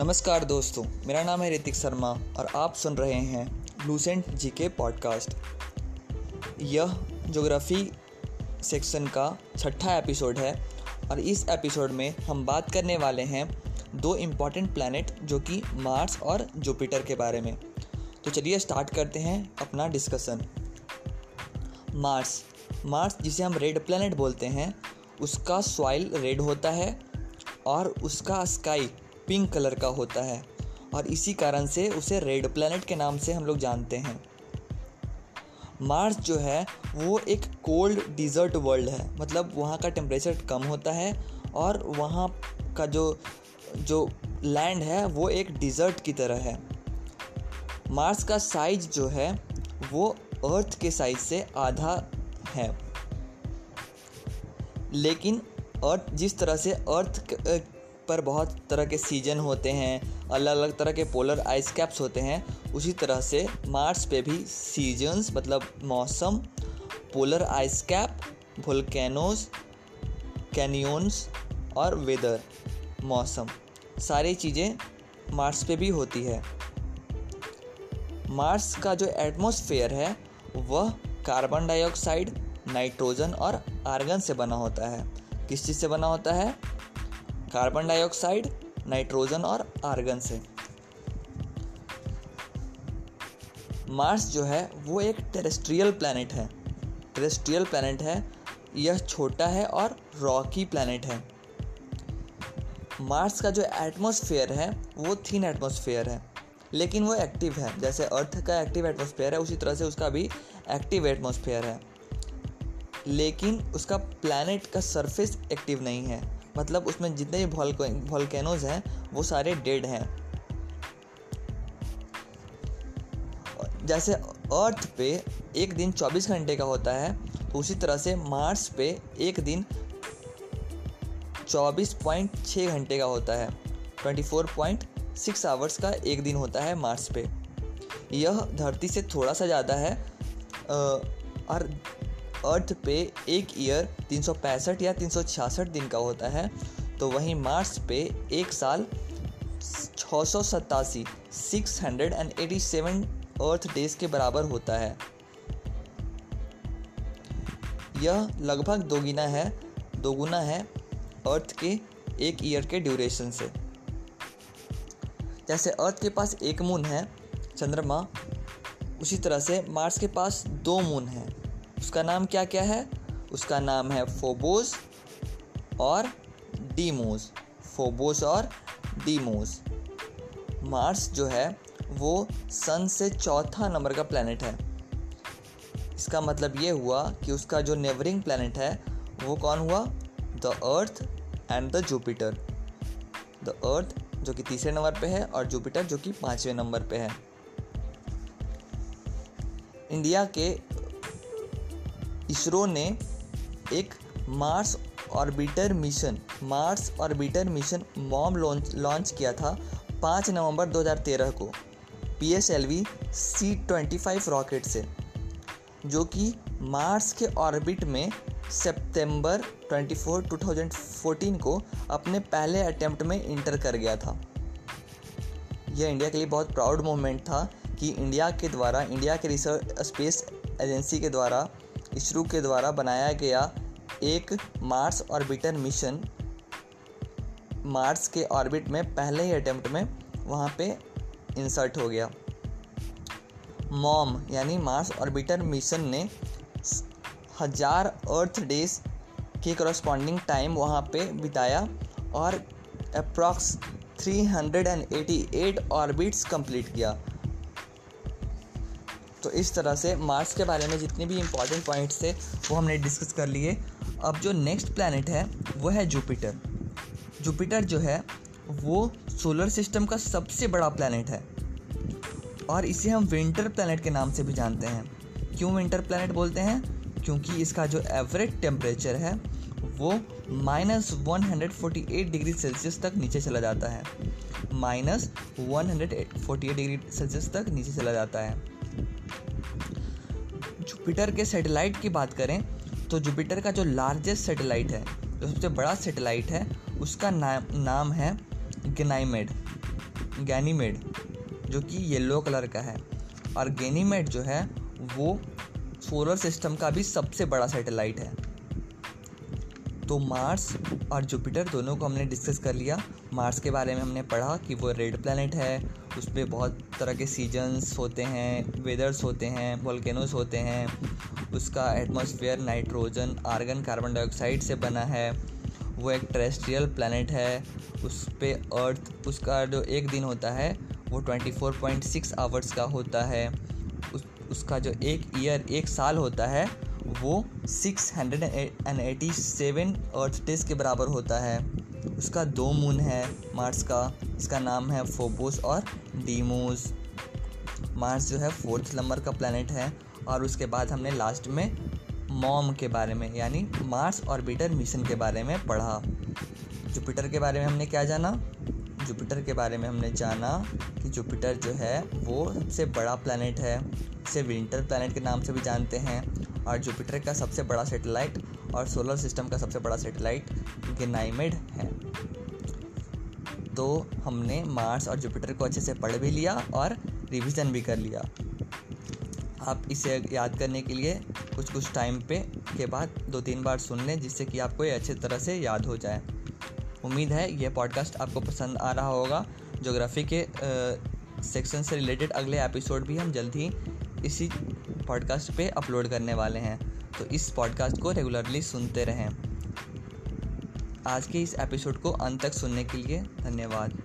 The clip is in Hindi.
नमस्कार दोस्तों, मेरा नाम है ऋतिक शर्मा और आप सुन रहे हैं लूसेंट जी के पॉडकास्ट। यह ज्योग्राफी सेक्शन का छठा एपिसोड है और इस एपिसोड में हम बात करने वाले हैं दो इंपॉर्टेंट प्लानट जो कि मार्स और जुपिटर के बारे में। तो चलिए स्टार्ट करते हैं अपना डिस्कशन। मार्स मार्स जिसे हम रेड प्लानट बोलते हैं, उसका सॉइल रेड होता है और उसका स्काई पिंक कलर का होता है और इसी कारण से उसे रेड प्लैनेट के नाम से हम लोग जानते हैं। मार्स जो है, वो एक कोल्ड डिज़र्ट वर्ल्ड है। मतलब वहाँ का टेम्परेचर कम होता है और वहाँ का जो जो लैंड है, वो एक डिज़र्ट की तरह है। मार्स का साइज़ जो है, वो अर्थ के साइज़ से आधा है। लेकिन अर्थ, जिस तरह से अर्थ पर बहुत तरह के सीज़न होते हैं अलग अलग तरह के पोलर आइस कैप्स होते हैं, उसी तरह से मार्स पे भी सीजन्स मतलब मौसम polar ice cap volcanoes canyons और वेदर मौसम, सारी चीज़ें मार्स पे भी होती है। मार्स का जो एटमॉस्फेयर है, वह कार्बन डाइऑक्साइड नाइट्रोजन और आर्गन से बना होता है। किस चीज़ से बना होता है? कार्बन डाइऑक्साइड नाइट्रोजन और आर्गन से। मार्स जो है, वो एक टेरेस्ट्रियल प्लानट है। टेरेस्ट्रियल प्लानट है, यह छोटा है और रॉकी प्लानट है। मार्स का जो एटमॉस्फेयर है, वो थीन एटमॉस्फेयर है, लेकिन वो एक्टिव है। जैसे अर्थ का एक्टिव एटमॉस्फेयर है, उसी तरह से उसका भी एक्टिव एटमॉस्फेयर है। लेकिन उसका प्लानट का सरफेस एक्टिव नहीं है। मतलब उसमें जितने भी वॉल्केनोज हैं, वो सारे डेड हैं। जैसे अर्थ पे एक दिन 24 घंटे का होता है तो उसी तरह से मार्स पे एक दिन 24.6 घंटे का होता है। 24.6 आवर्स का एक दिन होता है मार्स पे। यह धरती से थोड़ा सा ज़्यादा है और अर्थ पे एक ईयर तीन सौ पैंसठ या तीन सौ छियासठ दिन का होता है तो वहीं मार्स पे एक साल छः सौ सतासी six hundred and eighty seven earth days के बराबर होता है। यह लगभग दोगुना है दोगुना है अर्थ के एक ईयर के ड्यूरेशन से। जैसे अर्थ के पास एक मून है, चंद्रमा, उसी तरह से मार्स के पास दो मून हैं। उसका नाम क्या क्या है? उसका नाम है फोबोस और डीमोस। फोबोस और डीमोस। मार्स जो है, वो सन से चौथा नंबर का प्लानट है। इसका मतलब ये हुआ कि उसका जो नेवरिंग प्लानट है, वो कौन हुआ? The earth and the Jupiter the earth जो कि तीसरे नंबर पे है और जुपिटर जो कि पाँचवें नंबर पे है। इंडिया के इसरो ने एक Mars orbiter mission, Mars orbiter mission MOM launch launch किया था पाँच नवंबर 2013 को, P S L V C twenty five rocket से, जो कि मार्स के ऑर्बिट में सितंबर 24 2014 को अपने पहले अटेम्प्ट में इंटर कर गया था। यह इंडिया के लिए बहुत प्राउड मोमेंट था कि इंडिया के द्वारा, इंडिया के रिसर्च, स्पेस एजेंसी के द्वारा इसरो के द्वारा बनाया गया एक मार्स ऑर्बिटर मिशन मार्स के ऑर्बिट में पहले ही अटेम्प्ट में वहाँ पे इंसर्ट हो गया। मॉम यानी मार्स ऑर्बिटर मिशन ने हज़ार अर्थ डेज़ के करस्पॉन्डिंग टाइम वहाँ पे बिताया और अप्रॉक्स 388 ऑर्बिट्स कंप्लीट किया। तो इस तरह से मार्स के बारे में जितने भी इंपॉर्टेंट पॉइंट्स थे, वो हमने डिस्कस कर लिए। अब जो नेक्स्ट प्लानट है, वो है जुपिटर जुपिटर जो है, वो सोलर सिस्टम का सबसे बड़ा प्लानट है। और इसे हम विंटर प्लानट के नाम से भी जानते हैं। क्यों विंटर प्लानट बोलते हैं? क्योंकि इसका जो एवरेज टेम्परेचर है, वो minus one hundred forty eight degree Celsius तक नीचे चला जाता है। Minus one hundred forty eight degree Celsius तक नीचे चला जाता है। जुपिटर के सैटेलाइट की बात करें तो जुपिटर का जो लार्जेस्ट सैटेलाइट है, जो सबसे बड़ा सैटेलाइट है, उसका नाम नाम है गनाइमेड गैनीमेड, जो कि येलो कलर का है। और गैनीमेड जो है, वो सोलर सिस्टम का भी सबसे बड़ा सैटेलाइट है। तो मार्स और जुपिटर दोनों को हमने डिस्कस कर लिया। मार्स के बारे में हमने पढ़ा कि वो रेड प्लानट है उस पर बहुत तरह के सीजन्स होते हैं वेदर्स होते हैं वोल्केनोस होते हैं। उसका atmosphere nitrogen argon carbon dioxide से बना है। वो एक टेरेस्ट्रियल प्लानट है। उस पर अर्थ उसका जो एक दिन होता है, वो 24.6 आवर्स का होता है। उस, उसका जो एक ईयर एक साल होता है, वो six hundred and eighty seven earth days के बराबर होता है। उसका दो मून है मार्स का, इसका नाम है फोबोस और डीमोस। मार्स जो है फोर्थ नंबर का प्लानट है और उसके बाद हमने लास्ट में मॉम के बारे में, यानी मार्स ऑर्बिटर मिशन के बारे में पढ़ा। जुपिटर के बारे में हमने क्या जाना? जुपिटर के बारे में हमने जाना कि जुपिटर जो है वो सबसे बड़ा प्लानट है। इसे विंटर प्लानट के नाम से भी जानते हैं और जुपिटर का सबसे बड़ा सैटेलाइट और सोलर सिस्टम का सबसे बड़ा सेटेलाइट गेनाइमेड है। तो हमने मार्स और जुपिटर को अच्छे से पढ़ भी लिया और रिवीजन भी कर लिया। आप इसे याद करने के लिए कुछ कुछ टाइम पे, के बाद दो तीन बार सुन लें, जिससे कि आपको ये अच्छे तरह से याद हो जाए। उम्मीद है यह पॉडकास्ट आपको पसंद आ रहा होगा। जोग्राफ़ी के सेक्शन से रिलेटेड अगले एपिसोड भी हम जल्द ही इसी पॉडकास्ट पे अपलोड करने वाले हैं। तो इस पॉडकास्ट को रेगुलरली सुनते रहें। आज के इस एपिसोड को अंत तक सुनने के लिए धन्यवाद।